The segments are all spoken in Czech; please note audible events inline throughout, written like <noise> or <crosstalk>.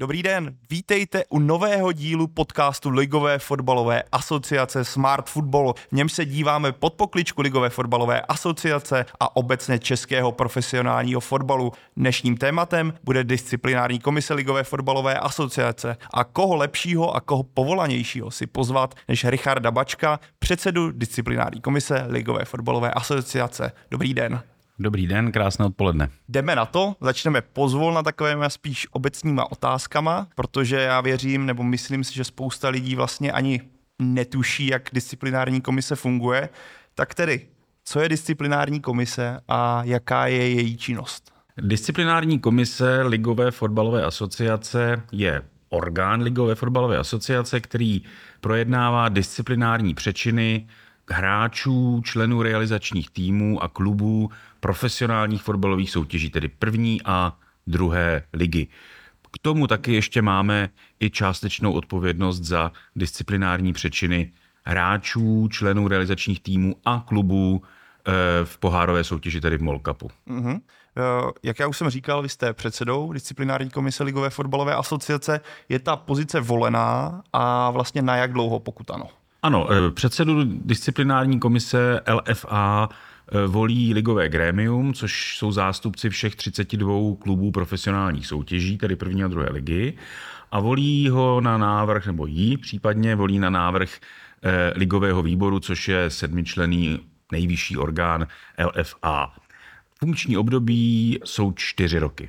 Dobrý den, vítejte u nového dílu podcastu Ligové fotbalové asociace Smart Football. V něm se díváme pod pokličku Ligové fotbalové asociace a obecně českého profesionálního fotbalu. Dnešním tématem bude disciplinární komise Ligové fotbalové asociace. A koho lepšího a koho povolanějšího si pozvat než Richarda Bačka, předsedu disciplinární komise Ligové fotbalové asociace. Dobrý den. Dobrý den, krásné odpoledne. Jdeme na to, začneme pozvolna takovými spíš obecníma otázkama, protože já věřím, nebo myslím si, že spousta lidí vlastně ani netuší, jak disciplinární komise funguje. Tak tedy, co je disciplinární komise a jaká je její činnost? Disciplinární komise Ligové fotbalové asociace je orgán Ligové fotbalové asociace, který projednává disciplinární přečiny hráčů, členů realizačních týmů a klubů profesionálních fotbalových soutěží, tedy první a druhé ligy. K tomu taky ještě máme i částečnou odpovědnost za disciplinární přečiny hráčů, členů realizačních týmů a klubů eh, v pohárové soutěži, tedy v Molkapu. Mm-hmm. Jak já už jsem říkal, vy jste předsedou disciplinární komise Ligové fotbalové asociace. Je ta pozice volená a vlastně na jak dlouho, pokud ano? Ano, eh, předsedu disciplinární komise LFA eh, volí ligové grémium, což jsou zástupci všech 32 klubů profesionálních soutěží, tedy první a druhé ligy, a volí ho na návrh, nebo jí případně volí na návrh eh, ligového výboru, což je sedmičlený nejvyšší orgán LFA. Funkční období jsou čtyři roky.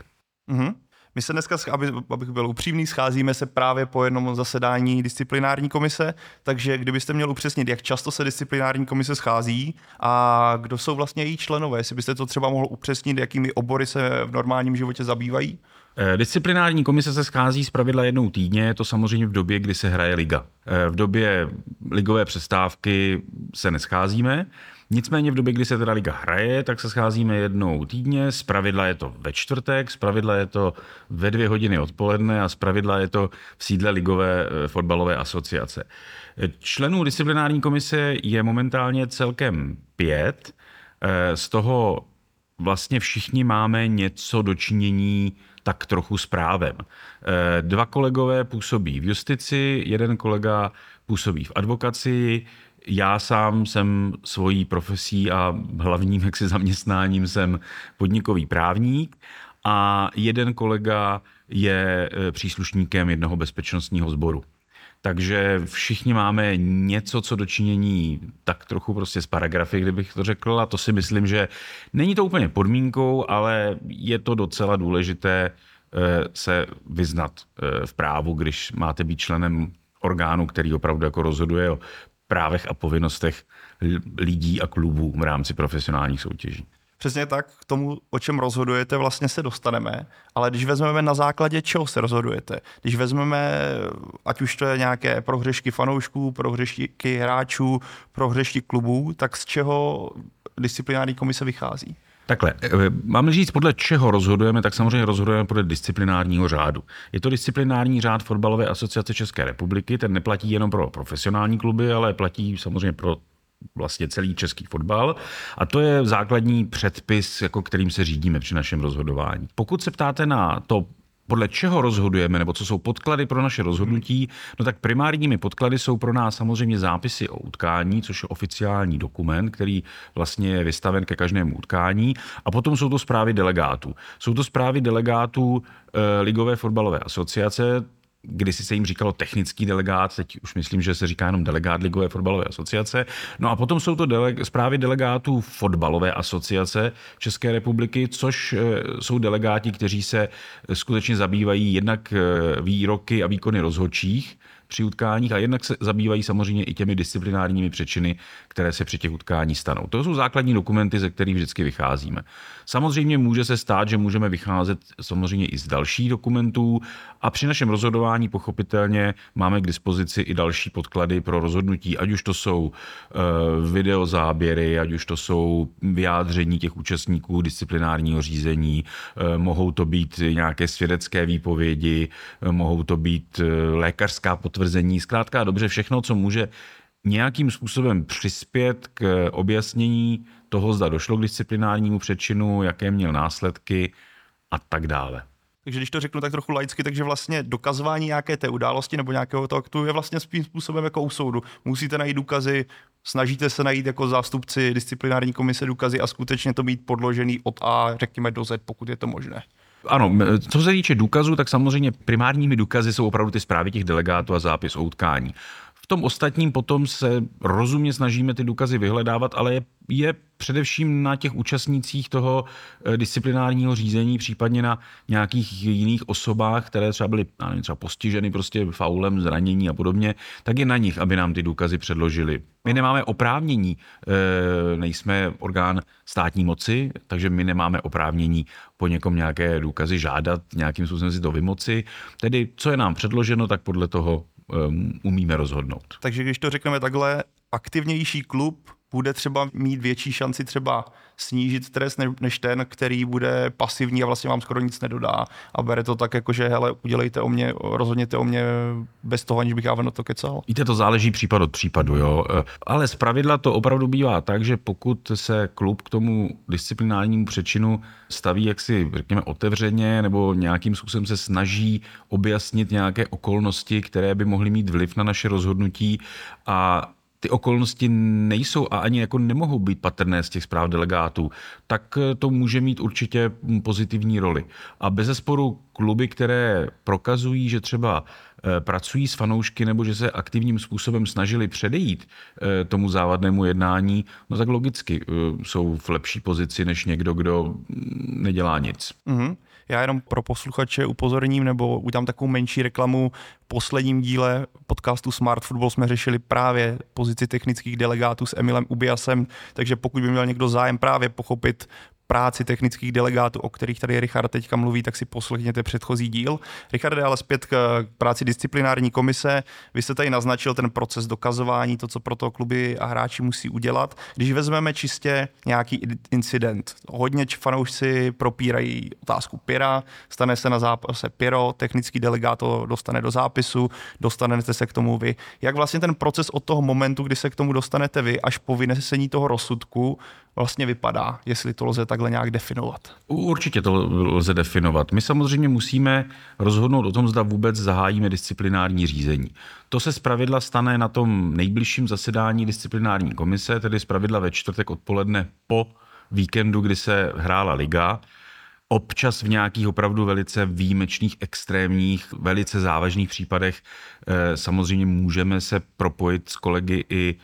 Mm-hmm. My se dneska, aby, abych byl upřímný, scházíme se právě po jednom zasedání disciplinární komise, takže kdybyste měl upřesnit, jak často se disciplinární komise schází a kdo jsou vlastně její členové, jestli byste to třeba mohl upřesnit, jakými obory se v normálním životě zabývají? Eh, disciplinární komise se schází z pravidla jednou týdně, to samozřejmě v době, kdy se hraje liga. Eh, v době ligové přestávky se nescházíme, Nicméně v době, kdy se teda liga hraje, tak se scházíme jednou týdně, z pravidla je to ve čtvrtek, z pravidla je to ve dvě hodiny odpoledne a z pravidla je to v sídle Ligové eh, fotbalové asociace. Členů disciplinární komise je momentálně celkem pět, eh, z toho vlastně všichni máme něco dočinění tak trochu s právem. Eh, dva kolegové působí v justici, jeden kolega působí v advokaci, já sám jsem svojí profesí a hlavním <laughs> jaksi zaměstnáním jsem podnikový právník a jeden kolega je e, příslušníkem jednoho bezpečnostního sboru. Takže všichni máme něco, co dočinění tak trochu prostě z paragrafy, kdybych to řekl, a to si myslím, že není to úplně podmínkou, ale je to docela důležité e, se vyznat e, v právu, když máte být členem orgánu, který opravdu jako rozhoduje o právech a povinnostech lidí a klubů v rámci profesionálních soutěží. Přesně tak, k tomu, o čem rozhodujete, vlastně se dostaneme, ale když vezmeme na základě čeho se rozhodujete, když vezmeme, ať už to je nějaké prohřešky fanoušků, prohřešky hráčů, prohřešky klubů, tak z čeho disciplinární komise vychází? Takhle, eh, mám říct, podle čeho rozhodujeme, tak samozřejmě rozhodujeme podle disciplinárního řádu. Je to disciplinární řád Fotbalové asociace České republiky, ten neplatí jenom pro profesionální kluby, ale platí samozřejmě pro vlastně celý český fotbal. A to je základní předpis, jako kterým se řídíme při našem rozhodování. Pokud se ptáte na to, podle čeho rozhodujeme, nebo co jsou podklady pro naše rozhodnutí, no tak primárními podklady jsou pro nás samozřejmě zápisy o utkání, což je oficiální dokument, který vlastně je vystaven ke každému utkání. A potom jsou to zprávy delegátů. Jsou to zprávy delegátů e, Ligové fotbalové asociace, kdysi se jim říkalo technický delegát, teď už myslím, že se říká jenom delegát Ligové fotbalové asociace. No a potom jsou to dele- zprávy delegátů fotbalové asociace České republiky, což eh, jsou delegáti, kteří se skutečně zabývají jednak eh, výroky a výkony rozhodčích, při utkáních a jednak se zabývají samozřejmě i těmi disciplinárními přečiny, které se při těch utkání stanou. To jsou základní dokumenty, ze kterých vždycky vycházíme. Samozřejmě může se stát, že můžeme vycházet samozřejmě i z dalších dokumentů a při našem rozhodování pochopitelně máme k dispozici i další podklady pro rozhodnutí, ať už to jsou uh, videozáběry, ať už to jsou vyjádření těch účastníků disciplinárního řízení, uh, mohou to být nějaké svědecké výpovědi, uh, mohou to být lékařská potvrzení potvrzení, zkrátka dobře všechno, co může nějakým způsobem přispět k objasnění toho, zda došlo k disciplinárnímu přečinu, jaké měl následky a tak dále. Takže když to řeknu tak trochu laicky, takže vlastně dokazování nějaké té události nebo nějakého toho aktu je vlastně svým způsobem jako u soudu. Musíte najít důkazy, snažíte se najít jako zástupci disciplinární komise důkazy a skutečně to mít podložený od A, řekněme do Z, pokud je to možné. Ano, co se týče důkazů, tak samozřejmě primárními důkazy jsou opravdu ty zprávy těch delegátů a zápis o utkání tom ostatním potom se rozumně snažíme ty důkazy vyhledávat, ale je, je především na těch účastnících toho eh, disciplinárního řízení, případně na nějakých jiných osobách, které třeba byly nevím, třeba postiženy prostě faulem, zranění a podobně, tak je na nich, aby nám ty důkazy předložili. My nemáme oprávnění, eh, nejsme orgán státní moci, takže my nemáme oprávnění po někom nějaké důkazy žádat, nějakým způsobem si to vymoci. Tedy, co je nám předloženo, tak podle toho um, umíme rozhodnout. Takže když to řekneme takhle, aktivnější klub bude třeba mít větší šanci třeba snížit trest než ten, který bude pasivní a vlastně vám skoro nic nedodá a bere to tak jako, že hele, udělejte o mě, rozhodněte o mě bez toho, aniž bych já na to kecal. Víte, to záleží případ od případu, jo. Ale z pravidla to opravdu bývá tak, že pokud se klub k tomu disciplinárnímu přečinu staví jaksi, řekněme, otevřeně nebo nějakým způsobem se snaží objasnit nějaké okolnosti, které by mohly mít vliv na naše rozhodnutí a ty okolnosti nejsou a ani jako nemohou být patrné z těch zpráv delegátů, tak eh, to může mít určitě pozitivní roli. A bez zesporu kluby, které prokazují, že třeba eh, pracují s fanoušky nebo že se aktivním způsobem snažili předejít eh, tomu závadnému jednání, no tak logicky jsou v lepší pozici než někdo, kdo mm, nedělá nic. Mm-hmm. Já jenom pro posluchače upozorním nebo udělám takovou menší reklamu. V posledním díle podcastu Smart Football jsme řešili právě pozici technických delegátů s Emilem Ubiasem, takže pokud by měl někdo zájem právě pochopit práci technických delegátů, o kterých tady Richard teďka mluví, tak si poslechněte předchozí díl. Richard, ale zpět k práci disciplinární komise. Vy jste tady naznačil ten proces dokazování, to, co pro to kluby a hráči musí udělat. Když vezmeme čistě nějaký incident, hodně fanoušci propírají otázku Pira, stane se na zápase Piro, technický delegát to dostane do zápisu, dostanete se k tomu vy. Jak vlastně ten proces od toho momentu, kdy se k tomu dostanete vy, až po vynesení toho rozsudku, vlastně vypadá, jestli to lze takhle nějak definovat. Určitě to lze definovat. My samozřejmě musíme rozhodnout o tom, zda vůbec zahájíme disciplinární řízení. To se zpravidla stane na tom nejbližším zasedání disciplinární komise, tedy zpravidla ve čtvrtek odpoledne po víkendu, kdy se hrála liga. Občas v nějakých opravdu velice výjimečných, extrémních, velice závažných případech eh, samozřejmě můžeme se propojit s kolegy i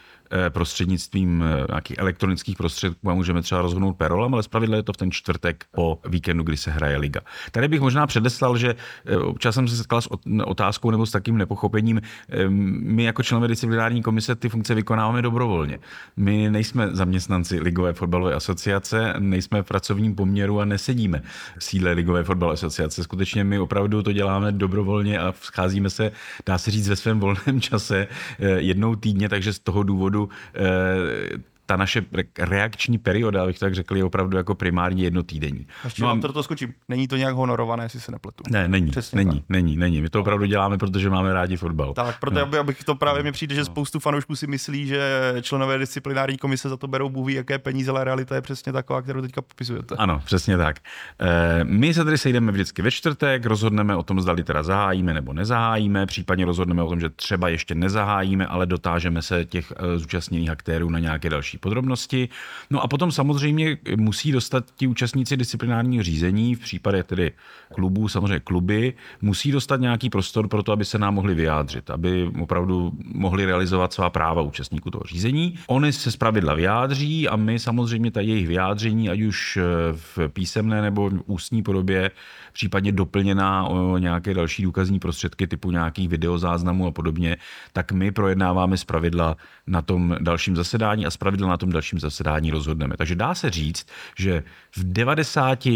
prostřednictvím eh, nějakých elektronických prostředků a můžeme třeba rozhodnout perolem, ale zpravidla je to v ten čtvrtek po víkendu, kdy se hraje liga. Tady bych možná předeslal, že eh, občas jsem se setkal s otázkou nebo s takým nepochopením. My jako členové disciplinární komise ty funkce vykonáváme dobrovolně. My nejsme zaměstnanci Ligové fotbalové asociace, nejsme v pracovním poměru a nesedíme v síle Ligové fotbalové asociace. Skutečně my opravdu to děláme dobrovolně a scházíme se, dá se říct, ve svém volném <laughs> čase jednou týdně, takže z toho důvodu eh, ta naše reakční perioda, abych tak řekl, je opravdu jako primárně jednotýdenní. Ještě no, to, to skočím. Není to nějak honorované, jestli se nepletu. Ne, není, Přesně není, tak. není, není. My to opravdu děláme, protože máme rádi fotbal. Tak, proto no. abych to právě mi přijde, že no. spoustu fanoušků si myslí, že členové disciplinární komise za to berou bůh jaké peníze, ale realita je přesně taková, kterou teďka popisujete. Ano, přesně tak. E, my se tady sejdeme vždycky ve čtvrtek, rozhodneme o tom, zda teda zahájíme nebo nezahájíme, případně rozhodneme o tom, že třeba ještě nezahájíme, ale dotážeme se těch e, zúčastněných aktérů na nějaké další další podrobnosti. No a potom samozřejmě musí dostat ti účastníci disciplinárního řízení, v případě tedy klubů, samozřejmě kluby, musí dostat nějaký prostor pro to, aby se nám mohli vyjádřit, aby opravdu mohli realizovat svá práva účastníků toho řízení. Oni se zpravidla vyjádří a my samozřejmě ta jejich vyjádření, ať už v písemné nebo v ústní podobě, případně doplněná o nějaké další důkazní prostředky typu nějakých videozáznamů a podobně, tak my projednáváme zpravidla na tom dalším zasedání a zpravidla na tom dalším zasedání rozhodneme. Takže dá se říct, že v 90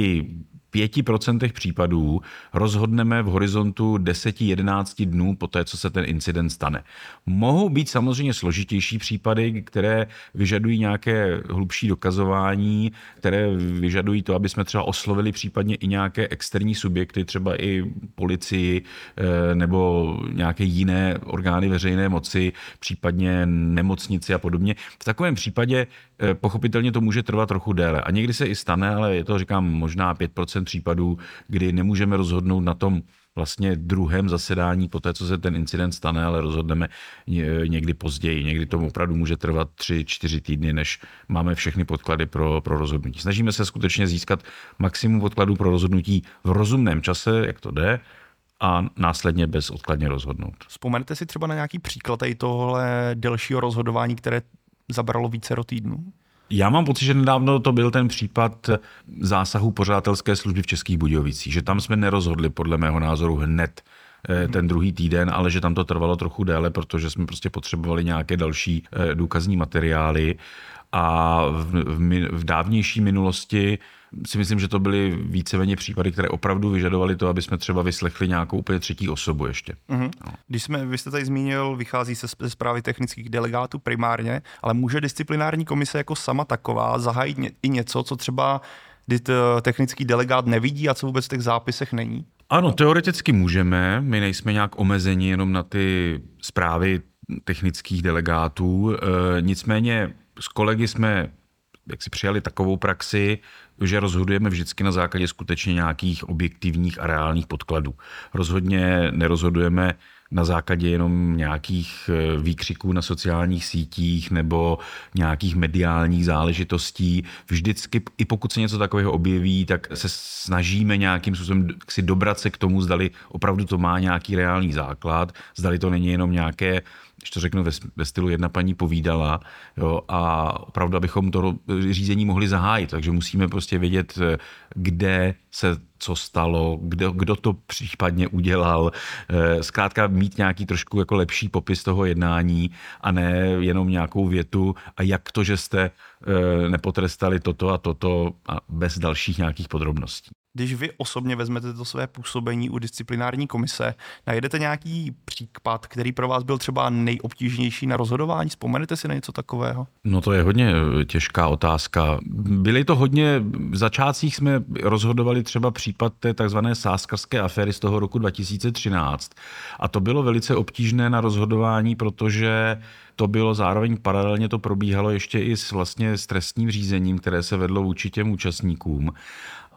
5% případů rozhodneme v horizontu 10-11 dnů po té, co se ten incident stane. Mohou být samozřejmě složitější případy, které vyžadují nějaké hlubší dokazování, které vyžadují to, aby jsme třeba oslovili případně i nějaké externí subjekty, třeba i policii eh, nebo nějaké jiné orgány veřejné moci, případně nemocnici a podobně. V takovém případě eh, pochopitelně to může trvat trochu déle. A někdy se i stane, ale je to, říkám, možná 5% 90% případů, kdy nemůžeme rozhodnout na tom vlastně druhém zasedání po té, co se ten incident stane, ale rozhodneme někdy později. Někdy to opravdu může trvat tři, čtyři týdny, než máme všechny podklady pro, pro rozhodnutí. Snažíme se skutečně získat maximum podkladů pro rozhodnutí v rozumném čase, jak to jde, a následně bezodkladně rozhodnout. Vzpomenete si třeba na nějaký příklad tady tohle delšího rozhodování, které zabralo více týdnů? Já mám pocit, že nedávno to byl ten případ zásahu pořádatelské služby v Českých Budějovicích, že tam jsme nerozhodli podle mého názoru hned eh, ten druhý týden, ale že tam to trvalo trochu déle, protože jsme prostě potřebovali nějaké další eh, důkazní materiály. A v, v, v dávnější minulosti si myslím, že to byly víceméně případy, které opravdu vyžadovaly to, aby jsme třeba vyslechli nějakou úplně třetí osobu ještě. Mm-hmm. No. Když jsme, vy jste tady zmínil, vychází se ze zprávy technických delegátů primárně, ale může disciplinární komise jako sama taková zahájit ně, i něco, co třeba technický delegát nevidí a co vůbec v těch zápisech není? Ano, teoreticky můžeme. My nejsme nějak omezeni jenom na ty zprávy technických delegátů. E, nicméně s kolegy jsme jak si přijali takovou praxi, že rozhodujeme vždycky na základě skutečně nějakých objektivních a reálných podkladů. Rozhodně nerozhodujeme na základě jenom nějakých eh, výkřiků na sociálních sítích nebo nějakých mediálních záležitostí. Vždycky, i pokud se něco takového objeví, tak se snažíme nějakým způsobem si dobrat se k tomu, zdali opravdu to má nějaký reálný základ, zdali to není jenom nějaké když to řeknu ve, ve stylu jedna paní povídala, jo, a opravdu, abychom to řízení mohli zahájit. Takže musíme prostě vědět, eh, kde se co stalo, kdo, kdo to případně udělal. Eh, zkrátka mít nějaký trošku jako lepší popis toho jednání a ne jenom nějakou větu a jak to, že jste nepotrestali toto a toto a bez dalších nějakých podrobností. Když vy osobně vezmete to své působení u disciplinární komise, najdete nějaký případ, který pro vás byl třeba nejobtížnější na rozhodování? Vzpomenete si na něco takového? No to je hodně eh, těžká otázka. Byly to hodně, v začátcích jsme rozhodovali třeba případ té takzvané sáskarské aféry z toho roku 2013 a to bylo velice obtížné na rozhodování, protože to bylo zároveň paralelně to probíhalo ještě i s vlastně s trestním řízením, které se vedlo vůči těm účastníkům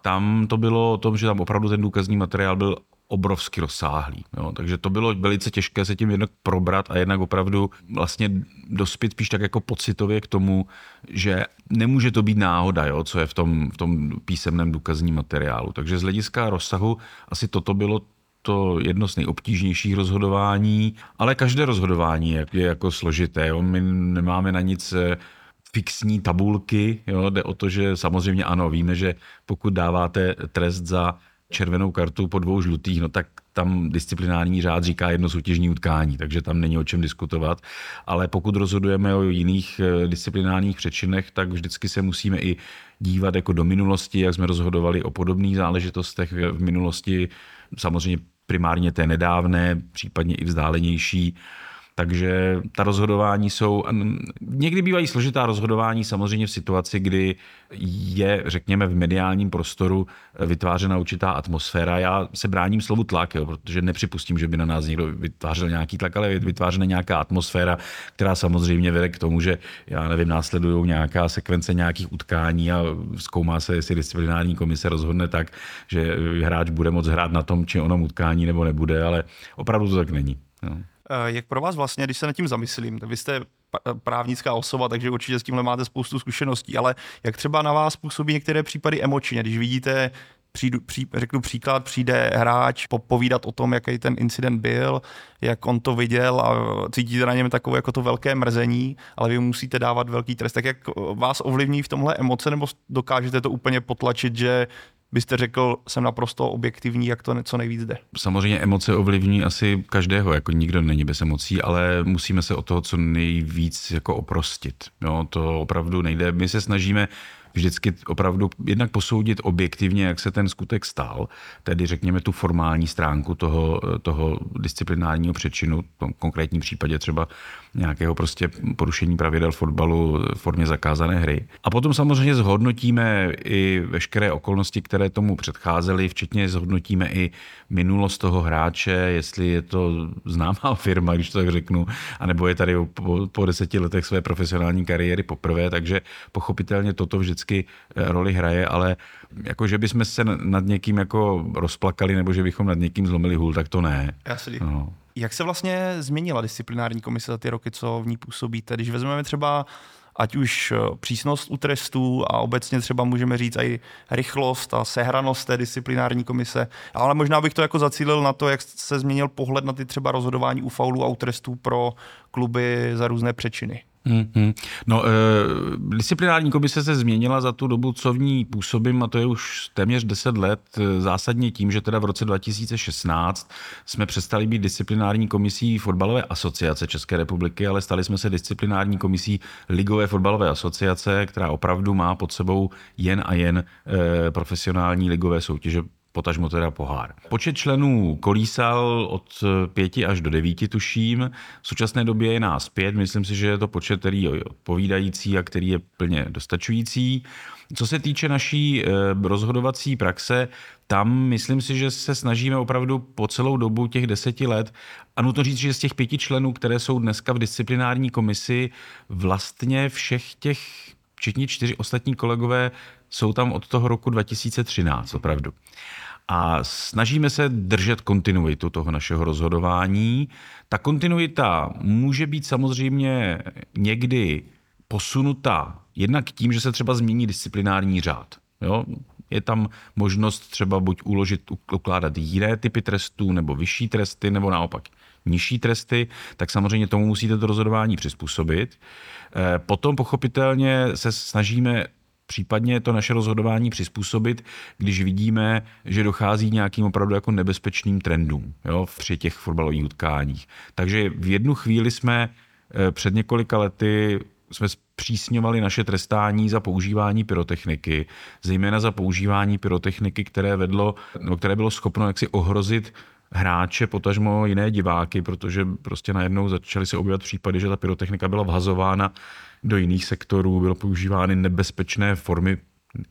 tam to bylo o tom, že tam opravdu ten důkazní materiál byl obrovsky rozsáhlý. Jo. Takže to bylo velice těžké se tím jednak probrat a jednak opravdu vlastně dospět spíš tak jako pocitově k tomu, že nemůže to být náhoda, jo, co je v tom, v tom písemném důkazním materiálu. Takže z hlediska rozsahu asi toto bylo to jedno z nejobtížnějších rozhodování, ale každé rozhodování je, je jako složité. Jo. My nemáme na nic eh, fixní tabulky. Jo? Jde o to, že samozřejmě ano, víme, že pokud dáváte trest za červenou kartu po dvou žlutých, no tak tam disciplinární řád říká jedno soutěžní utkání, takže tam není o čem diskutovat. Ale pokud rozhodujeme o jiných eh, disciplinárních přečinech, tak vždycky se musíme i dívat jako do minulosti, jak jsme rozhodovali o podobných záležitostech v minulosti, samozřejmě primárně té nedávné, případně i vzdálenější takže ta rozhodování jsou, někdy bývají složitá rozhodování samozřejmě v situaci, kdy je, řekněme, v mediálním prostoru vytvářena určitá atmosféra. Já se bráním slovu tlak, jo, protože nepřipustím, že by na nás někdo vytvářel nějaký tlak, ale je vytvářena nějaká atmosféra, která samozřejmě vede k tomu, že, já nevím, následují nějaká sekvence nějakých utkání a zkoumá se, jestli disciplinární komise rozhodne tak, že hráč bude moct hrát na tom, či onom utkání nebo nebude, ale opravdu to tak není. Jo. Eh, jak pro vás vlastně, když se nad tím zamyslím, vy jste právnická osoba, takže určitě s tímhle máte spoustu zkušeností, ale jak třeba na vás působí některé případy emočně, když vidíte přijdu, pří, řeknu příklad, přijde hráč popovídat o tom, jaký ten incident byl, jak on to viděl a cítíte na něm takové jako to velké mrzení, ale vy musíte dávat velký trest. Tak jak vás ovlivní v tomhle emoce, nebo dokážete to úplně potlačit, že byste řekl, jsem naprosto objektivní, jak to co nejvíc jde? Samozřejmě emoce ovlivní asi každého, jako nikdo není bez emocí, ale musíme se o toho co nejvíc jako oprostit. Jo, to opravdu nejde. My se snažíme vždycky opravdu jednak posoudit objektivně, jak se ten skutek stal, tedy řekněme tu formální stránku toho, toho disciplinárního přečinu, v tom konkrétním případě třeba nějakého prostě porušení pravidel fotbalu v formě zakázané hry. A potom samozřejmě zhodnotíme i veškeré okolnosti, které tomu předcházely, včetně zhodnotíme i minulost toho hráče, jestli je to známá <laughs> firma, když to tak řeknu, anebo je tady po, po deseti letech své profesionální kariéry poprvé, takže pochopitelně toto vždycky vždycky roli hraje, ale jako, že bychom se nad někým jako rozplakali nebo že bychom nad někým zlomili hůl, tak to ne. Jasný. No. Jak se vlastně změnila disciplinární komise za ty roky, co v ní působíte? Když vezmeme třeba ať už eh, přísnost u trestů a obecně třeba můžeme říct i rychlost a sehranost té disciplinární komise, ale možná bych to jako zacílil na to, jak se změnil pohled na ty třeba rozhodování u faulů a u trestů pro kluby za různé přečiny. Mm-hmm. No, e, disciplinární komise se změnila za tu dobu, co v ní působím, a to je už téměř 10 let, eh, zásadně tím, že teda v roce 2016 jsme přestali být disciplinární komisí fotbalové asociace České republiky, ale stali jsme se disciplinární komisí Ligové fotbalové asociace, která opravdu má pod sebou jen a jen e, profesionální ligové soutěže potažmo teda pohár. Počet členů kolísal od pěti až do devíti, tuším. V současné době je nás pět. Myslím si, že je to počet, který je odpovídající a který je plně dostačující. Co se týče naší eh, rozhodovací praxe, tam myslím si, že se snažíme opravdu po celou dobu těch deseti let a nutno říct, že z těch pěti členů, které jsou dneska v disciplinární komisi, vlastně všech těch, včetně čtyři ostatní kolegové, jsou tam od toho roku 2013 opravdu. A snažíme se držet kontinuitu toho našeho rozhodování. Ta kontinuita může být samozřejmě někdy posunuta jednak tím, že se třeba změní disciplinární řád. Jo? Je tam možnost třeba buď uložit, ukládat jiné typy trestů, nebo vyšší tresty, nebo naopak nižší tresty, tak samozřejmě tomu musíte to rozhodování přizpůsobit. Eh, potom pochopitelně se snažíme případně to naše rozhodování přizpůsobit, když vidíme, že dochází nějakým opravdu jako nebezpečným trendům jo, při těch fotbalových utkáních. Takže v jednu chvíli jsme eh, před několika lety jsme zpřísňovali naše trestání za používání pyrotechniky, zejména za používání pyrotechniky, které vedlo, no, které bylo schopno jaksi ohrozit hráče, potažmo jiné diváky, protože prostě najednou začaly se objevovat případy, že ta pyrotechnika byla vhazována do jiných sektorů, bylo používány nebezpečné formy,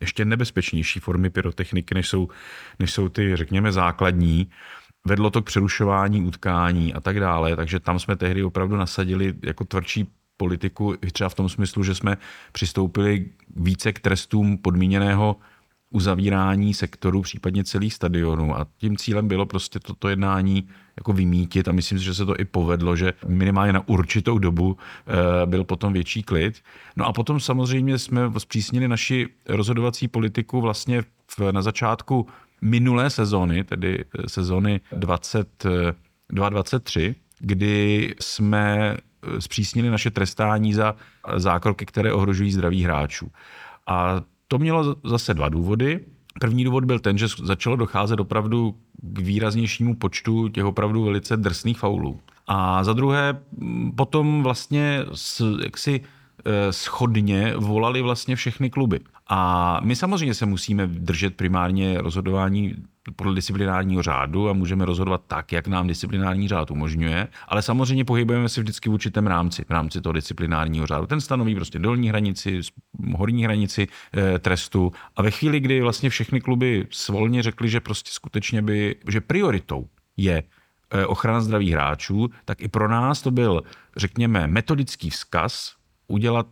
ještě nebezpečnější formy pyrotechniky, než jsou, než jsou ty, řekněme, základní. Vedlo to k přerušování utkání a tak dále, takže tam jsme tehdy opravdu nasadili jako tvrdší politiku, třeba v tom smyslu, že jsme přistoupili více k trestům podmíněného uzavírání sektoru, případně celých stadionů. A tím cílem bylo prostě toto jednání jako vymítit a myslím si, že se to i povedlo, že minimálně na určitou dobu eh, byl potom větší klid. No a potom samozřejmě jsme zpřísnili naši rozhodovací politiku vlastně v, na začátku minulé sezóny, tedy eh, sezóny 2023, kdy jsme eh, zpřísnili naše trestání za zákroky, které ohrožují zdraví hráčů. A to mělo zase dva důvody. První důvod byl ten, že začalo docházet opravdu k výraznějšímu počtu těch opravdu velice drsných faulů. A za druhé potom vlastně jaksi Eh, schodně volali vlastně všechny kluby. A my samozřejmě se musíme držet primárně rozhodování podle disciplinárního řádu a můžeme rozhodovat tak, jak nám disciplinární řád umožňuje, ale samozřejmě pohybujeme se vždycky v určitém rámci, v rámci toho disciplinárního řádu. Ten stanoví prostě dolní hranici, horní hranici e, trestu a ve chvíli, kdy vlastně všechny kluby svolně řekli, že prostě skutečně by, že prioritou je eh, ochrana zdraví hráčů, tak i pro nás to byl, řekněme, metodický vzkaz, udělat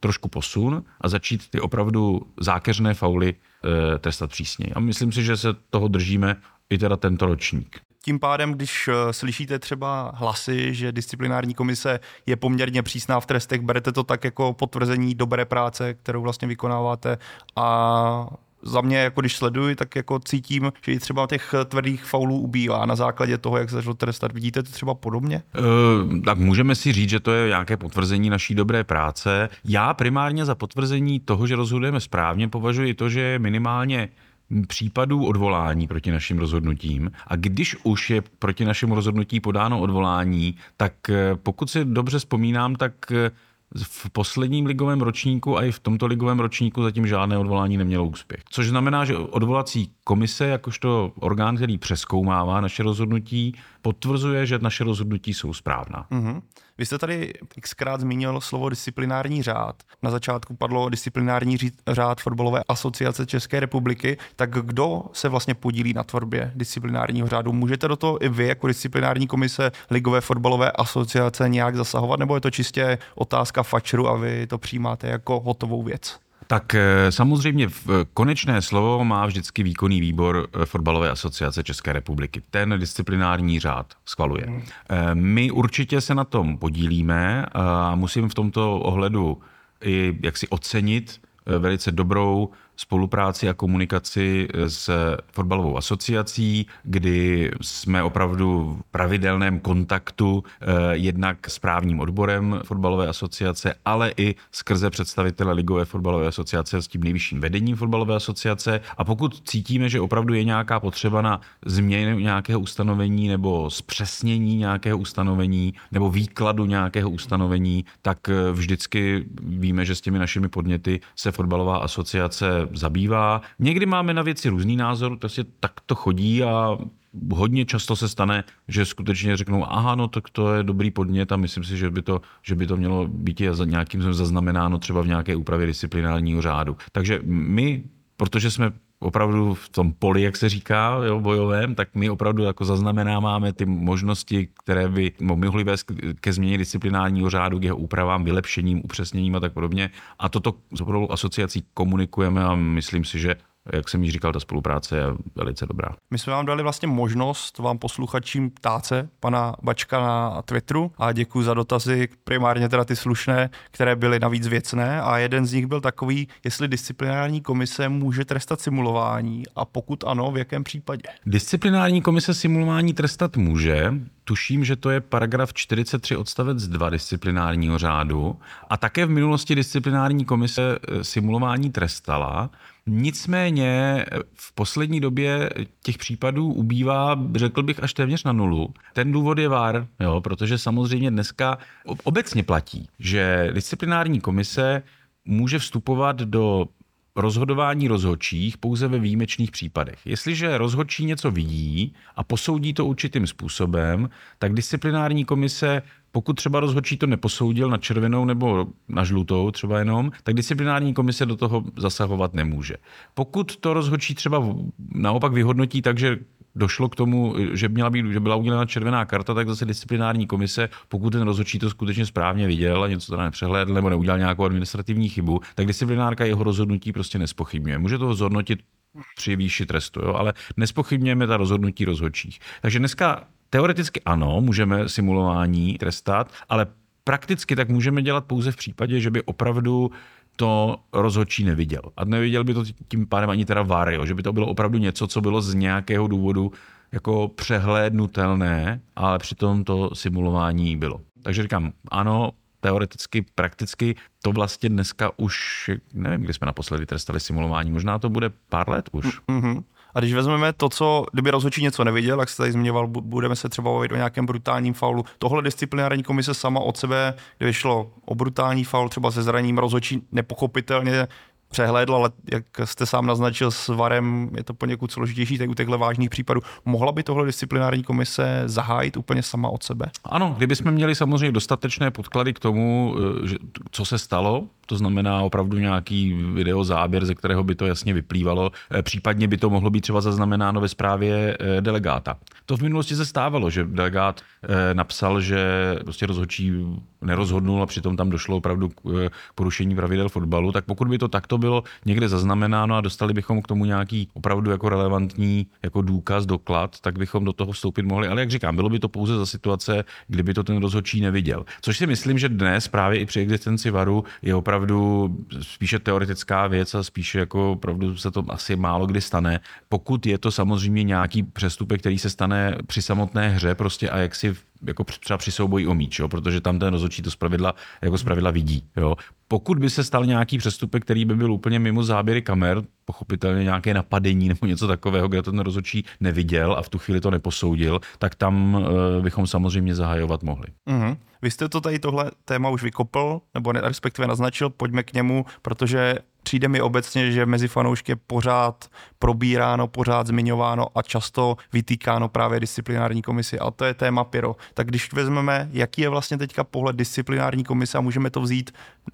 trošku posun a začít ty opravdu zákeřné fauly trestat přísněji. A myslím si, že se toho držíme i teda tento ročník. Tím pádem, když eh, slyšíte třeba hlasy, že disciplinární komise je poměrně přísná v trestech, berete to tak jako potvrzení dobré práce, kterou vlastně vykonáváte a za mě, jako když sleduji, tak jako cítím, že i třeba těch tvrdých faulů ubývá na základě toho, jak se začalo trestat. Vidíte to třeba podobně? Uh, tak můžeme si říct, že to je nějaké potvrzení naší dobré práce. Já primárně za potvrzení toho, že rozhodujeme správně, považuji to, že minimálně případů odvolání proti našim rozhodnutím. A když už je proti našemu rozhodnutí podáno odvolání, tak eh, pokud si dobře vzpomínám, tak eh, v posledním ligovém ročníku a i v tomto ligovém ročníku zatím žádné odvolání nemělo úspěch. Což znamená, že odvolací komise, jakožto orgán, který přeskoumává naše rozhodnutí, potvrzuje, že naše rozhodnutí jsou správná. Mm-hmm. Vy jste tady xkrát zmínil slovo disciplinární řád. Na začátku padlo disciplinární řád Fotbalové asociace České republiky. Tak kdo se vlastně podílí na tvorbě disciplinárního řádu? Můžete do toho i vy jako disciplinární komise Ligové fotbalové asociace nějak zasahovat, nebo je to čistě otázka fačru a vy to přijímáte jako hotovou věc? Tak eh, samozřejmě v konečné slovo má vždycky výkonný výbor eh, Fotbalové asociace České republiky. Ten disciplinární řád schvaluje. Hmm. My určitě se na tom podílíme a musím v tomto ohledu i jaksi ocenit velice dobrou spolupráci a komunikaci s fotbalovou asociací, kdy jsme opravdu v pravidelném kontaktu eh, jednak s právním odborem fotbalové asociace, ale i skrze představitele Ligové fotbalové asociace s tím nejvyšším vedením fotbalové asociace. A pokud cítíme, že opravdu je nějaká potřeba na změnu nějakého ustanovení nebo zpřesnění nějakého ustanovení nebo výkladu nějakého ustanovení, tak eh, vždycky víme, že s těmi našimi podněty se fotbalová asociace zabývá. Někdy máme na věci různý názor, prostě tak to chodí a hodně často se stane, že skutečně řeknou, aha, no tak to je dobrý podnět a myslím si, že by to, že by to mělo být nějakým zaznamenáno třeba v nějaké úpravě disciplinárního řádu. Takže my, protože jsme opravdu v tom poli, jak se říká, jo, bojovém, tak my opravdu jako zaznamenáváme ty možnosti, které by mohly vést ke změně disciplinárního řádu, k jeho úpravám, vylepšením, upřesněním a tak podobně. A toto s opravdu asociací komunikujeme a myslím si, že jak jsem již říkal, ta spolupráce je velice dobrá. My jsme vám dali vlastně možnost vám posluchačím ptát se pana Bačka na Twitteru a děkuji za dotazy, primárně teda ty slušné, které byly navíc věcné a jeden z nich byl takový, jestli disciplinární komise může trestat simulování a pokud ano, v jakém případě? Disciplinární komise simulování trestat může, tuším, že to je paragraf 43 odstavec 2 disciplinárního řádu a také v minulosti disciplinární komise eh, simulování trestala. Nicméně v poslední době těch případů ubývá, řekl bych, až téměř na nulu. Ten důvod je vár, jo, protože samozřejmě dneska obecně platí, že disciplinární komise může vstupovat do rozhodování rozhodčích pouze ve výjimečných případech. Jestliže rozhodčí něco vidí a posoudí to určitým způsobem, tak disciplinární komise pokud třeba rozhodčí to neposoudil na červenou nebo na žlutou třeba jenom, tak disciplinární komise do toho zasahovat nemůže. Pokud to rozhodčí třeba naopak vyhodnotí tak, že došlo k tomu, že, měla být, že byla udělena červená karta, tak zase disciplinární komise, pokud ten rozhodčí to skutečně správně viděl a něco to nepřehlédl nebo neudělal nějakou administrativní chybu, tak disciplinárka jeho rozhodnutí prostě nespochybňuje. Může to zhodnotit při výši trestu, jo? ale nespochybňujeme ta rozhodnutí rozhodčích. Takže dneska teoreticky ano, můžeme simulování trestat, ale prakticky tak můžeme dělat pouze v případě, že by opravdu to rozhodčí neviděl. A neviděl by to tím pádem ani teda VAR, že by to bylo opravdu něco, co bylo z nějakého důvodu jako přehlédnutelné, ale přitom to simulování bylo. Takže říkám, ano, teoreticky, prakticky to vlastně dneska už, nevím, kdy jsme naposledy trestali simulování, možná to bude pár let už. Mm-hmm. A když vezmeme to, co kdyby rozhodčí něco neviděl, jak se tady zmiňoval, budeme se třeba bavit o nějakém brutálním faulu. Tohle disciplinární komise sama od sebe, kdyby šlo o brutální faul, třeba se zraním rozhodčí nepochopitelně přehlédl, ale jak jste sám naznačil s VARem, je to poněkud složitější tak u těchto vážných případů. Mohla by tohle disciplinární komise zahájit úplně sama od sebe? Ano, kdybychom měli samozřejmě dostatečné podklady k tomu, eh, že, co se stalo, to znamená opravdu nějaký videozáběr, ze kterého by to jasně vyplývalo. Eh, případně by to mohlo být třeba zaznamenáno ve zprávě eh, delegáta. To v minulosti se stávalo, že delegát napsal, že prostě rozhodčí nerozhodnul a přitom tam došlo opravdu k porušení pravidel fotbalu, tak pokud by to takto bylo někde zaznamenáno a dostali bychom k tomu nějaký opravdu jako relevantní jako důkaz, doklad, tak bychom do toho vstoupit mohli. Ale jak říkám, bylo by to pouze za situace, kdyby to ten rozhodčí neviděl. Což si myslím, že dnes právě i při existenci varu je opravdu spíše teoretická věc a spíše jako opravdu se to asi málo kdy stane. Pokud je to samozřejmě nějaký přestupek, který se stane při samotné hře prostě a jak si jako třeba při souboji o míč, jo, protože tam ten rozhodčí to zpravidla, jako zpravidla vidí. Jo. Pokud by se stal nějaký přestupek, který by byl úplně mimo záběry kamer, pochopitelně nějaké napadení nebo něco takového, kde ten rozhodčí neviděl a v tu chvíli to neposoudil, tak tam uh, bychom samozřejmě zahajovat mohli. Mm-hmm. Vy jste to tady tohle téma už vykopl, nebo respektive naznačil, pojďme k němu, protože přijde mi obecně, že mezi fanoušky je pořád probíráno, pořád zmiňováno a často vytýkáno právě disciplinární komisi. A to je téma Pyro. Tak když vezmeme, jaký je vlastně teďka pohled disciplinární komise a můžeme to vzít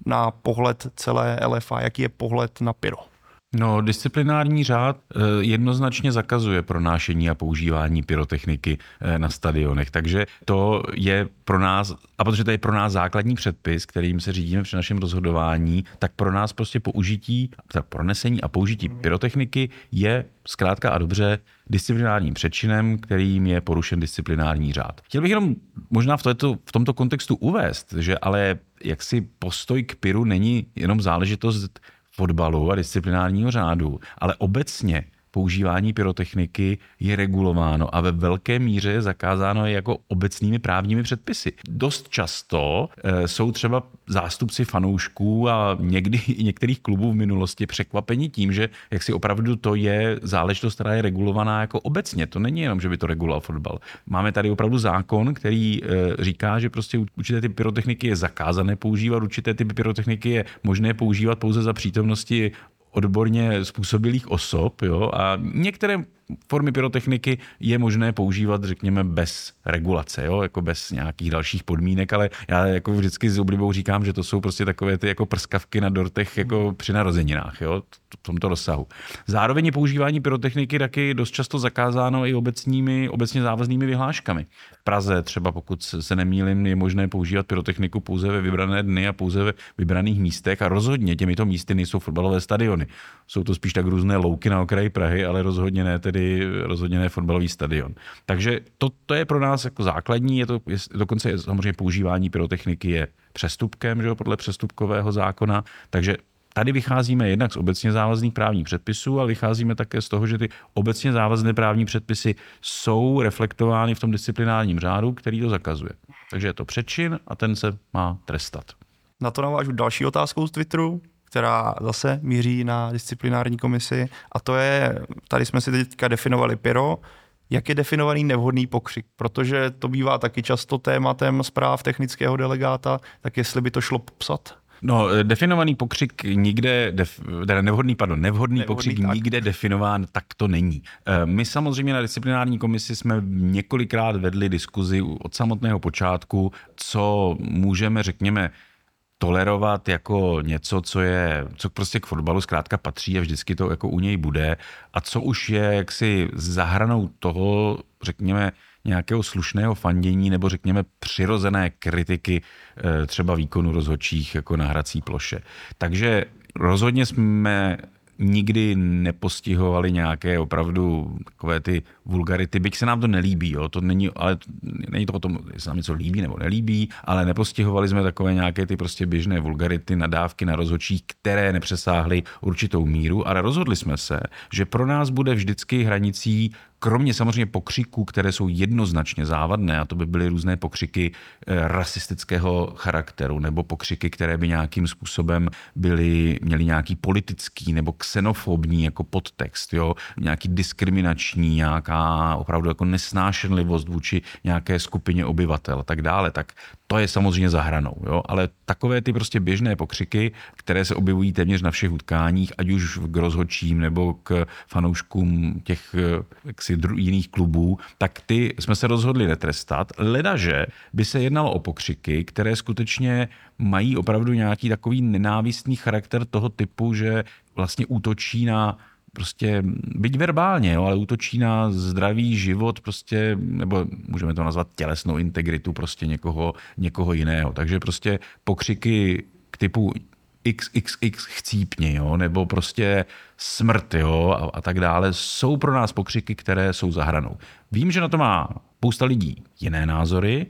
na pohled celé LFA, jaký je pohled na Pyro? No, disciplinární řád eh, jednoznačně zakazuje pronášení a používání pyrotechniky eh, na stadionech, takže to je pro nás, a protože to je pro nás základní předpis, kterým se řídíme při našem rozhodování, tak pro nás prostě použití, pronesení a použití pyrotechniky je zkrátka a dobře disciplinárním přečinem, kterým je porušen disciplinární řád. Chtěl bych jenom možná v, této, v tomto kontextu uvést, že ale jaksi postoj k pyru není jenom záležitost fotbalu a disciplinárního řádu, ale obecně používání pyrotechniky je regulováno a ve velké míře je zakázáno jako obecnými právními předpisy. Dost často e, jsou třeba zástupci fanoušků a někdy i některých klubů v minulosti překvapeni tím, že jak si opravdu to je záležitost, která je regulovaná jako obecně. To není jenom, že by to reguloval fotbal. Máme tady opravdu zákon, který e, říká, že prostě určité typy pyrotechniky je zakázané používat, určité typy pyrotechniky je možné používat pouze za přítomnosti odborně způsobilých osob jo, a některé formy pyrotechniky je možné používat, řekněme, bez regulace, jo? jako bez nějakých dalších podmínek, ale já jako vždycky s oblibou říkám, že to jsou prostě takové ty jako prskavky na dortech jako při narozeninách, jo? v tomto rozsahu. Zároveň je používání pyrotechniky taky dost často zakázáno i obecními, obecně závaznými vyhláškami. V Praze třeba, pokud se nemýlim, je možné používat pyrotechniku pouze ve vybrané dny a pouze ve vybraných místech a rozhodně těmito místy nejsou fotbalové stadiony. Jsou to spíš tak různé louky na okraji Prahy, ale rozhodně ne tedy tedy rozhodně ne fotbalový stadion. Takže to, to je pro nás jako základní, je to je, dokonce je, samozřejmě používání pyrotechniky je přestupkem, že jo, podle přestupkového zákona, takže Tady vycházíme jednak z obecně závazných právních předpisů, ale vycházíme také z toho, že ty obecně závazné právní předpisy jsou reflektovány v tom disciplinárním řádu, který to zakazuje. Takže je to přečin a ten se má trestat. Na to navážu další otázkou z Twitteru která zase míří na disciplinární komisi a to je, tady jsme si teďka definovali pyro, jak je definovaný nevhodný pokřik, protože to bývá taky často tématem zpráv technického delegáta, tak jestli by to šlo popsat? No, definovaný pokřik nikde, def, teda nevhodný, pardon, nevhodný, nevhodný pokřik tak. nikde definován, tak to není. Eh, my samozřejmě na disciplinární komisi jsme několikrát vedli diskuzi od samotného počátku, co můžeme, řekněme, tolerovat jako něco, co je, co prostě k fotbalu zkrátka patří a vždycky to jako u něj bude a co už je jaksi zahranou toho, řekněme, nějakého slušného fandění nebo řekněme přirozené kritiky eh, třeba výkonu rozhodčích jako na hrací ploše. Takže rozhodně jsme nikdy nepostihovali nějaké opravdu takové ty vulgarity, byť se nám to nelíbí, jo, to není, ale není to o tom, jestli nám něco líbí nebo nelíbí, ale nepostihovali jsme takové nějaké ty prostě běžné vulgarity, nadávky na rozhodčí, které nepřesáhly určitou míru, ale rozhodli jsme se, že pro nás bude vždycky hranicí kromě samozřejmě pokřiků, které jsou jednoznačně závadné, a to by byly různé pokřiky eh, rasistického charakteru, nebo pokřiky, které by nějakým způsobem byly, měly nějaký politický nebo xenofobní jako podtext, jo? nějaký diskriminační, nějaká opravdu jako nesnášenlivost vůči nějaké skupině obyvatel a tak dále, tak to je samozřejmě za hranou. Jo? Ale takové ty prostě běžné pokřiky, které se objevují téměř na všech utkáních, ať už k rozhodčím nebo k fanouškům těch eh, jaksi, jiných klubů, tak ty jsme se rozhodli netrestat. Ledaže by se jednalo o pokřiky, které skutečně mají opravdu nějaký takový nenávistný charakter toho typu, že vlastně útočí na prostě, byť verbálně, jo, ale útočí na zdravý život, prostě, nebo můžeme to nazvat tělesnou integritu prostě někoho, někoho jiného. Takže prostě pokřiky k typu XXX chcípni, jo, nebo prostě smrt, jo, a, a tak dále, jsou pro nás pokřiky, které jsou za hranou. Vím, že na to má spousta lidí jiné názory,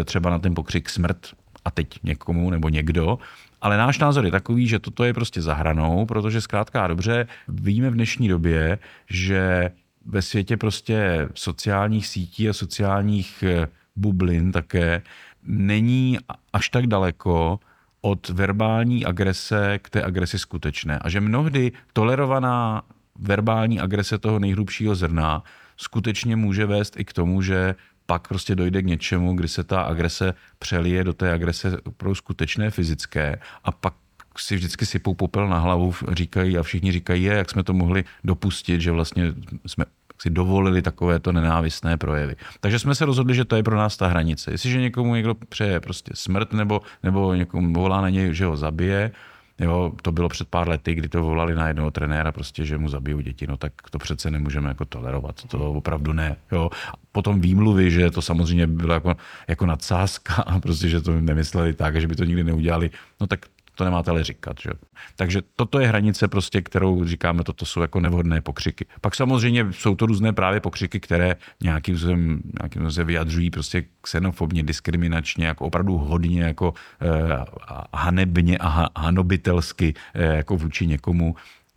e, třeba na ten pokřik smrt a teď někomu nebo někdo, ale náš názor je takový, že toto je prostě za hranou, protože zkrátka dobře víme v dnešní době, že ve světě prostě sociálních sítí a sociálních e, bublin také není až tak daleko od verbální agrese k té agresi skutečné. A že mnohdy tolerovaná verbální agrese toho nejhrubšího zrna skutečně může vést i k tomu, že pak prostě dojde k něčemu, kdy se ta agrese přelije do té agrese pro skutečné fyzické a pak si vždycky sypou popel na hlavu, říkají a všichni říkají, je, jak jsme to mohli dopustit, že vlastně jsme si dovolili takovéto nenávistné projevy. Takže jsme se rozhodli, že to je pro nás ta hranice. Jestliže někomu někdo přeje prostě smrt nebo, nebo někomu volá na něj, že ho zabije, Jo, to bylo před pár lety, kdy to volali na jednoho trenéra, prostě, že mu zabijou děti, no tak to přece nemůžeme jako tolerovat, to opravdu ne. Jo. Potom výmluvy, že to samozřejmě bylo jako, jako nadsázka prostě, že to nemysleli tak, že by to nikdy neudělali, no tak to nemáte ale říkat. Že? Takže toto je hranice, prostě, kterou říkáme, toto jsou jako nevhodné pokřiky. Pak samozřejmě jsou to různé právě pokřiky, které nějakým způsobem, nějakým způsobem vyjadřují prostě xenofobně, diskriminačně, jako opravdu hodně jako eh, hanebně a hanobitelsky eh, jako vůči někomu.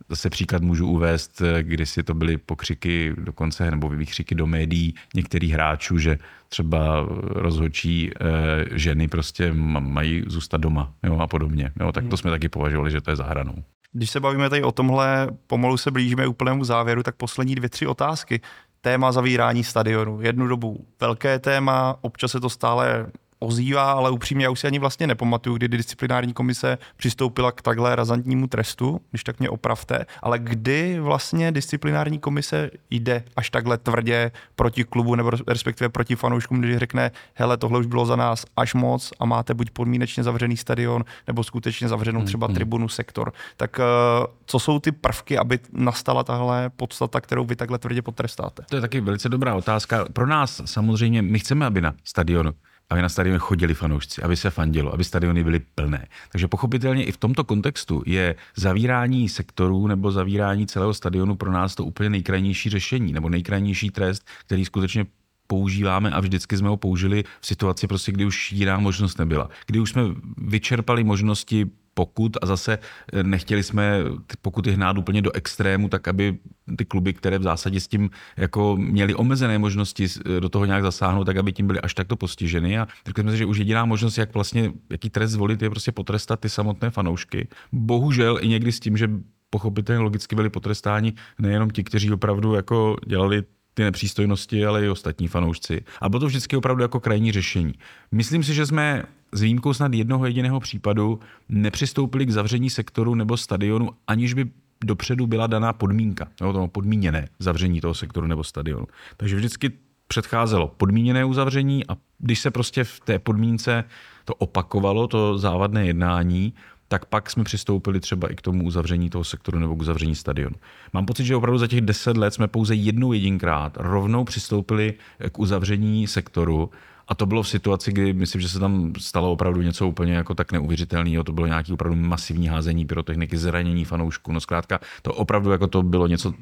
Zase příklad můžu uvést, eh, když si to byly pokřiky dokonce, nebo výkřiky do médií některých hráčů, že třeba rozhodčí eh, ženy prostě mají zůstat doma jo, a podobně. Jo, tak to hmm. jsme taky považovali, že to je zahranou. Když se bavíme tady o tomhle, pomalu se blížíme úplnému závěru, tak poslední dvě, tři otázky. Téma zavírání stadionu. Jednu dobu velké téma, občas se to stále ozývá, ale upřímně já už si ani vlastně nepamatuju, kdy disciplinární komise přistoupila k takhle razantnímu trestu, když tak mě opravte, ale kdy vlastně disciplinární komise jde až takhle tvrdě proti klubu nebo respektive proti fanouškům, když řekne, hele, tohle už bylo za nás až moc a máte buď podmínečně zavřený stadion nebo skutečně zavřenou hmm, třeba hmm. tribunu sektor. Tak eh, co jsou ty prvky, aby nastala tahle podstata, kterou vy takhle tvrdě potrestáte? To je taky velice dobrá otázka. Pro nás samozřejmě, my chceme, aby na stadionu aby na stadion chodili fanoušci, aby se fandilo, aby stadiony byly plné. Takže pochopitelně i v tomto kontextu je zavírání sektorů nebo zavírání celého stadionu pro nás to úplně nejkrajnější řešení nebo nejkrajnější trest, který skutečně používáme a vždycky jsme ho použili v situaci, prostě, kdy už jiná možnost nebyla. Kdy už jsme vyčerpali možnosti pokut a zase eh, nechtěli jsme ty pokuty hnát úplně do extrému, tak aby ty kluby, které v zásadě s tím jako měly omezené možnosti eh, do toho nějak zasáhnout, tak aby tím byly až takto postiženy. A řekli jsme si, že už jediná možnost, jak vlastně, jaký trest zvolit, je prostě potrestat ty samotné fanoušky. Bohužel i někdy s tím, že pochopitelně logicky byli potrestáni nejenom ti, kteří opravdu jako dělali ty nepřístojnosti, ale i ostatní fanoušci. A bylo to vždycky opravdu jako krajní řešení. Myslím si, že jsme s výjimkou snad jednoho jediného případu nepřistoupili k zavření sektoru nebo stadionu, aniž by dopředu byla daná podmínka, nebo to podmíněné zavření toho sektoru nebo stadionu. Takže vždycky předcházelo podmíněné uzavření a když se prostě v té podmínce to opakovalo, to závadné jednání, tak pak jsme přistoupili třeba i k tomu uzavření toho sektoru nebo k uzavření stadionu. Mám pocit, že opravdu za těch deset let jsme pouze jednou jedinkrát rovnou přistoupili k uzavření sektoru a to bylo v situaci, kdy myslím, že se tam stalo opravdu něco úplně jako tak neuvěřitelného. To bylo nějaký opravdu masivní házení pyrotechniky, zranění fanoušků. No zkrátka, to opravdu jako to bylo něco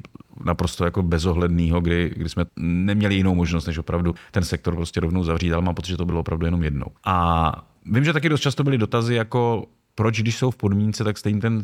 naprosto jako bezohledného, kdy, kdy jsme neměli jinou možnost, než opravdu ten sektor prostě rovnou zavřít, ale mám pocit, že to bylo opravdu jenom jednou. A Vím, že taky dost často byly dotazy jako proč, když jsou v podmínce, tak stejně ten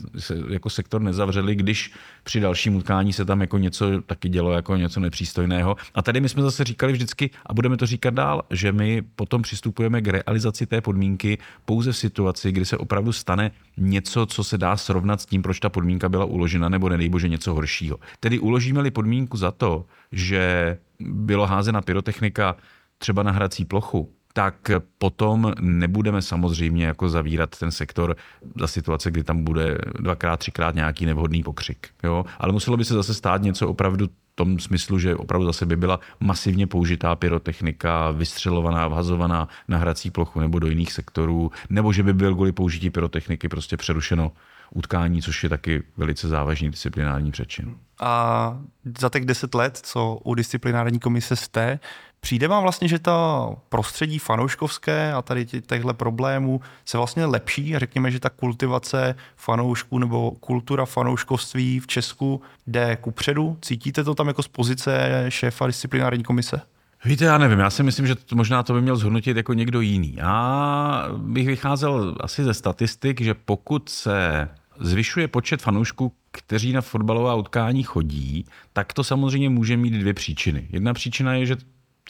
jako sektor nezavřeli, když při dalším utkání se tam jako něco taky dělo jako něco nepřístojného. A tady my jsme zase říkali vždycky, a budeme to říkat dál, že my potom přistupujeme k realizaci té podmínky pouze v situaci, kdy se opravdu stane něco, co se dá srovnat s tím, proč ta podmínka byla uložena, nebo nedej bože něco horšího. Tedy uložíme-li podmínku za to, že bylo házena pyrotechnika třeba na hrací plochu, tak potom nebudeme samozřejmě jako zavírat ten sektor za situace, kdy tam bude dvakrát, třikrát nějaký nevhodný pokřik. Jo? Ale muselo by se zase stát něco opravdu v tom smyslu, že opravdu zase by byla masivně použitá pyrotechnika, vystřelovaná, vhazovaná na hrací plochu nebo do jiných sektorů, nebo že by byl kvůli použití pyrotechniky prostě přerušeno utkání, což je taky velice závažný disciplinární přečin. A za těch deset let, co u disciplinární komise jste, Přijde vám vlastně, že ta prostředí fanouškovské a tady těchto problémů se vlastně lepší a řekněme, že ta kultivace fanoušků nebo kultura fanouškovství v Česku jde ku předu? Cítíte to tam jako z pozice šéfa disciplinární komise? Víte, já nevím, já si myslím, že to, možná to by měl zhodnotit jako někdo jiný. Já bych vycházel asi ze statistik, že pokud se zvyšuje počet fanoušků, kteří na fotbalová utkání chodí, tak to samozřejmě může mít dvě příčiny. Jedna příčina je, že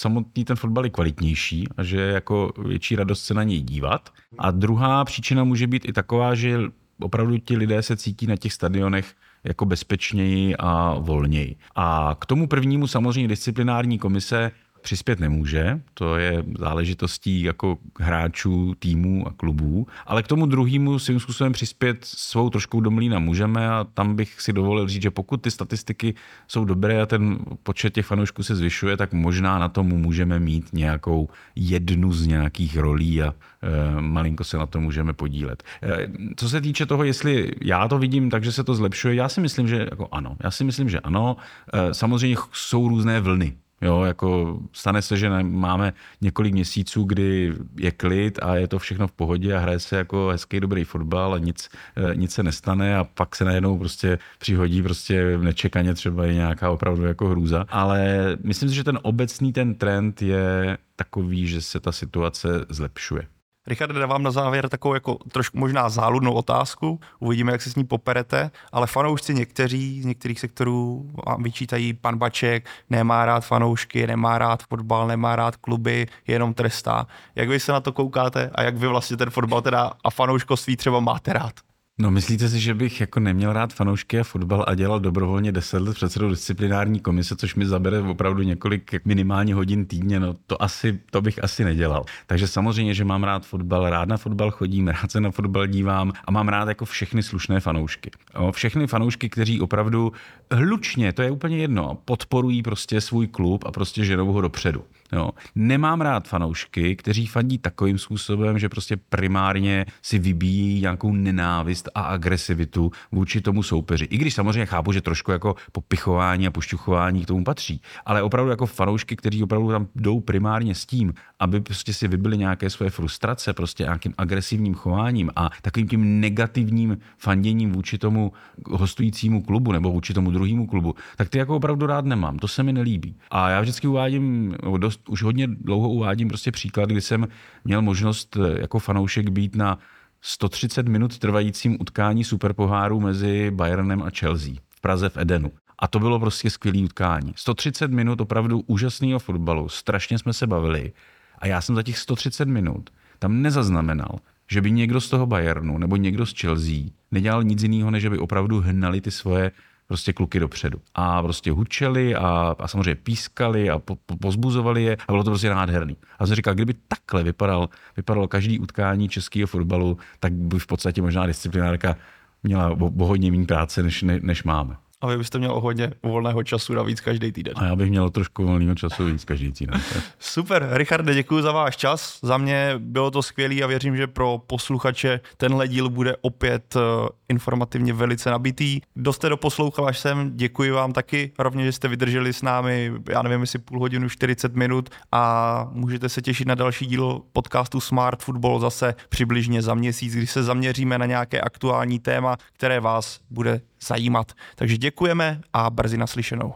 samotný ten fotbal je kvalitnější a že je jako větší radost se na něj dívat. A druhá příčina může být i taková, že opravdu ti lidé se cítí na těch stadionech jako bezpečněji a volněji. A k tomu prvnímu samozřejmě disciplinární komise přispět nemůže, to je záležitostí jako hráčů, týmů a klubů, ale k tomu druhému svým způsobem přispět svou trošku do mlína můžeme a tam bych si dovolil říct, že pokud ty statistiky jsou dobré a ten počet těch fanoušků se zvyšuje, tak možná na tom můžeme mít nějakou jednu z nějakých rolí a e, malinko se na to můžeme podílet. E, co se týče toho, jestli já to vidím tak, že se to zlepšuje, já si myslím, že jako ano. Já si myslím, že ano. E, samozřejmě jsou různé vlny Jo, jako stane se, že máme několik měsíců, kdy je klid a je to všechno v pohodě a hraje se jako hezký dobrý fotbal a nic, eh, nic se nestane a pak se najednou prostě přihodí prostě nečekaně třeba je nějaká opravdu jako hrůza. Ale myslím si, že ten obecný ten trend je takový, že se ta situace zlepšuje. Richard, dávám na závěr takovou jako trošku možná záludnou otázku, uvidíme, jak se s ní poperete, ale fanoušci někteří z některých sektorů vyčítají, pan Baček nemá rád fanoušky, nemá rád fotbal, nemá rád kluby, jenom trestá. Jak vy se na to koukáte a jak vy vlastně ten fotbal teda a fanouškovství třeba máte rád? No myslíte si, že bych jako neměl rád fanoušky a fotbal a dělal dobrovolně 10 let předsedou disciplinární komise, což mi zabere opravdu několik minimálně hodin týdně, no to asi, to bych asi nedělal. Takže samozřejmě, že mám rád fotbal, rád na fotbal chodím, rád se na fotbal dívám a mám rád jako všechny slušné fanoušky. Všechny fanoušky, kteří opravdu hlučně, to je úplně jedno, podporují prostě svůj klub a prostě ženou ho dopředu. Jo. Nemám rád fanoušky, kteří fandí takovým způsobem, že prostě primárně si vybíjí nějakou nenávist a agresivitu vůči tomu soupeři. I když samozřejmě chápu, že trošku jako popichování a pošťuchování k tomu patří, ale opravdu jako fanoušky, kteří opravdu tam jdou primárně s tím, aby prostě si vybili nějaké své frustrace, prostě nějakým agresivním chováním a takovým tím negativním fanděním vůči tomu hostujícímu klubu nebo vůči tomu druhému klubu, tak ty jako opravdu rád nemám. To se mi nelíbí. A já vždycky uvádím dost už hodně dlouho uvádím prostě příklad, kdy jsem měl možnost eh, jako fanoušek být na 130 minut trvajícím utkání superpoháru mezi Bayernem a Chelsea v Praze v Edenu. A to bylo prostě skvělé utkání. 130 minut opravdu úžasného fotbalu, strašně jsme se bavili. A já jsem za těch 130 minut tam nezaznamenal, že by někdo z toho Bayernu nebo někdo z Chelsea nedělal nic jiného, než by opravdu hnali ty svoje prostě kluky dopředu. A prostě hučeli a, a samozřejmě pískali a po, po, pozbuzovali je a bylo to prostě nádherný. A jsem říkal, kdyby takhle vypadal, vypadalo každý utkání českého fotbalu, tak by v podstatě možná disciplinárka měla o, o hodně méně práce, než, ne, než máme. A vy byste měl hodně volného času navíc každý týden. A já bych měl trošku volného času víc každý týden. Super, Richarde, děkuji za váš čas. Za mě bylo to skvělé a věřím, že pro posluchače tenhle díl bude opět eh, informativně velice nabitý. Kdo jste doposlouchal až sem, děkuji vám taky. Rovně, že jste vydrželi s námi, já nevím, jestli půl hodinu, 40 minut a můžete se těšit na další díl podcastu Smart Football zase přibližně za měsíc, kdy se zaměříme na nějaké aktuální téma, které vás bude zajímat. Takže děkujeme a brzy naslyšenou.